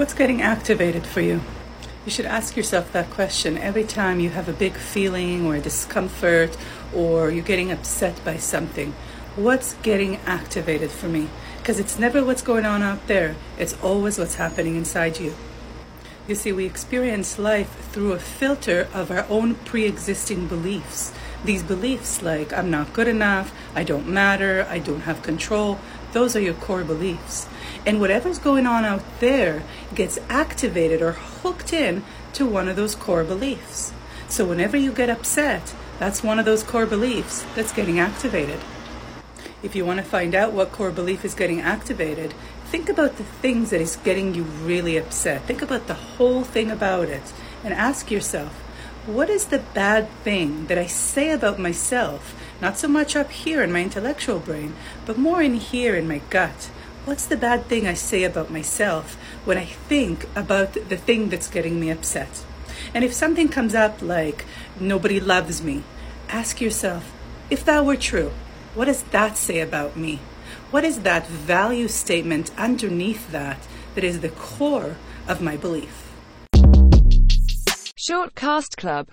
What's getting activated for you? You should ask yourself that question every time you have a big feeling or a discomfort or you're getting upset by something. What's getting activated for me? Because it's never what's going on out there, it's always what's happening inside you. You see, we experience life through a filter of our own pre existing beliefs. These beliefs, like I'm not good enough, I don't matter, I don't have control, those are your core beliefs. And whatever's going on out there gets activated or hooked in to one of those core beliefs. So whenever you get upset, that's one of those core beliefs that's getting activated. If you want to find out what core belief is getting activated, think about the things that is getting you really upset. Think about the whole thing about it and ask yourself, what is the bad thing that I say about myself? Not so much up here in my intellectual brain, but more in here in my gut. What's the bad thing I say about myself when I think about the thing that's getting me upset? And if something comes up like, nobody loves me, ask yourself, if that were true, what does that say about me? What is that value statement underneath that that is the core of my belief? Shortcast Club